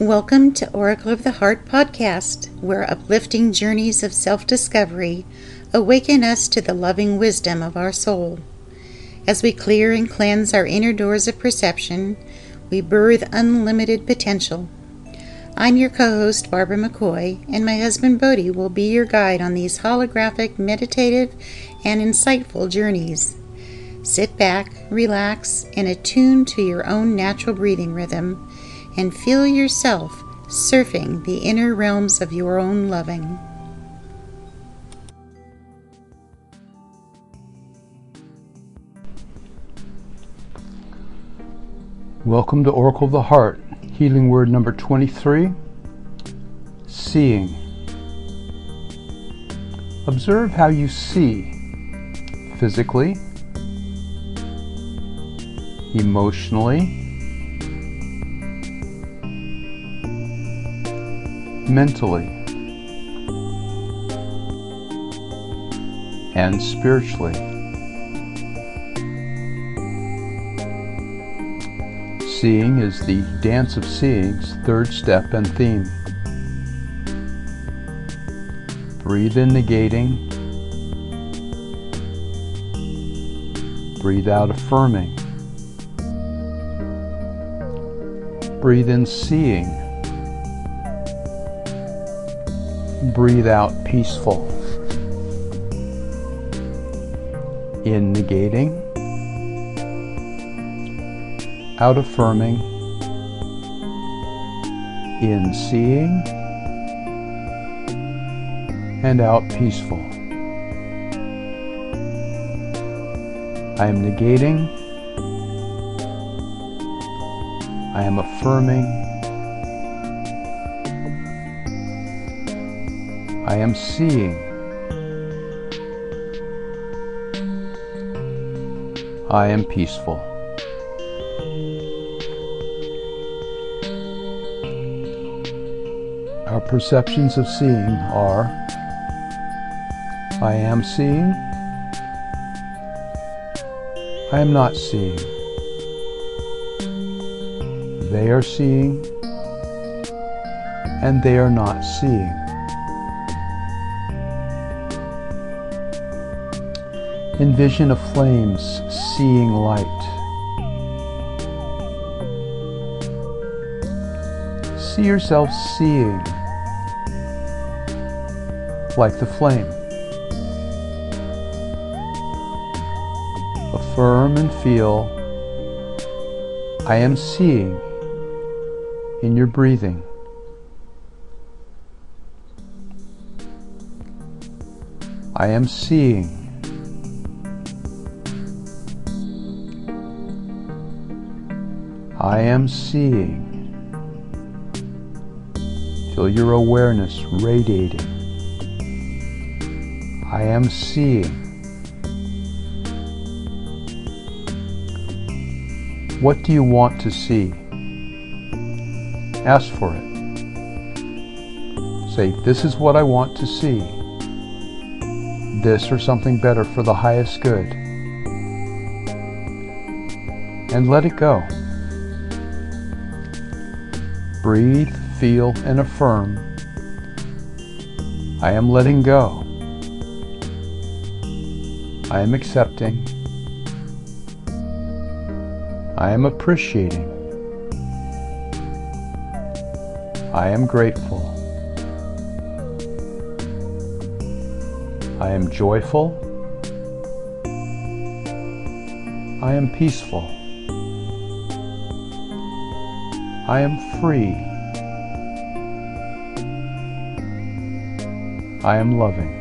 Welcome to Oracle of the Heart podcast, where uplifting journeys of self discovery awaken us to the loving wisdom of our soul. As we clear and cleanse our inner doors of perception, we birth unlimited potential. I'm your co host, Barbara McCoy, and my husband Bodhi will be your guide on these holographic, meditative, and insightful journeys. Sit back, relax, and attune to your own natural breathing rhythm and feel yourself surfing the inner realms of your own loving. Welcome to Oracle of the Heart, healing word number 23 seeing. Observe how you see physically, emotionally, mentally and spiritually. Seeing is the dance of seeing's third step and theme. Breathe in negating. Breathe out affirming. Breathe in seeing. Breathe out peaceful. In negating, out affirming, in seeing, and out peaceful. I am negating, I am affirming, I am seeing. I am peaceful. Our perceptions of seeing are I am seeing, I am not seeing. They are seeing, and they are not seeing. Envision a flames seeing light. See yourself seeing like the flame. Affirm and feel I am seeing in your breathing. I am seeing I am seeing. Feel your awareness radiating. I am seeing. What do you want to see? Ask for it. Say, This is what I want to see. This or something better for the highest good. And let it go. Breathe, feel, and affirm. I am letting go. I am accepting. I am appreciating. I am grateful. I am joyful. I am peaceful. I am free. I am loving.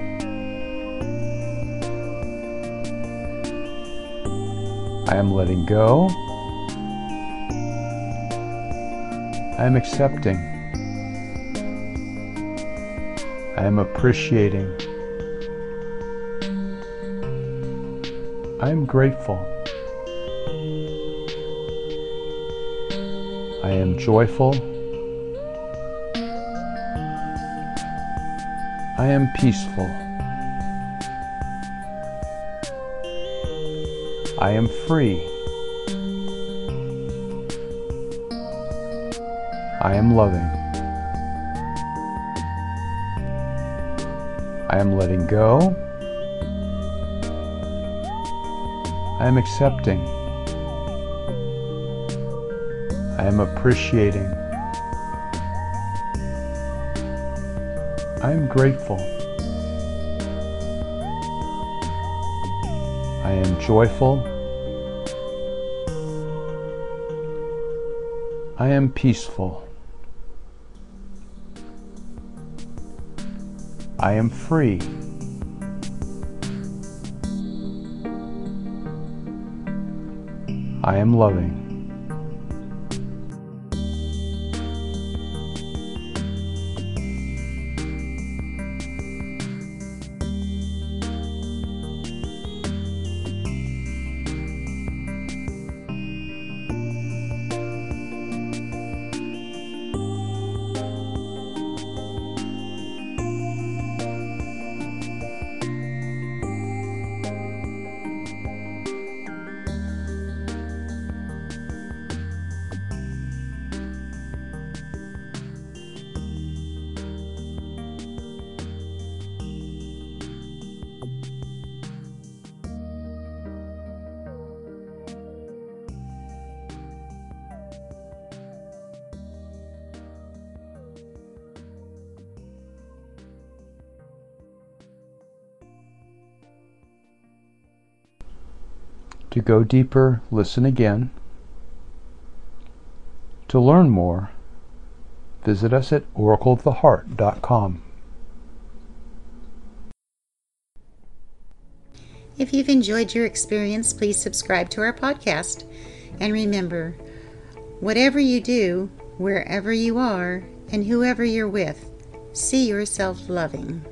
I am letting go. I am accepting. I am appreciating. I am grateful. I am joyful. I am peaceful. I am free. I am loving. I am letting go. I am accepting. I am appreciating. I am grateful. I am joyful. I am peaceful. I am free. I am loving. To go deeper, listen again. To learn more, visit us at oracleoftheheart.com. If you've enjoyed your experience, please subscribe to our podcast. And remember, whatever you do, wherever you are, and whoever you're with, see yourself loving.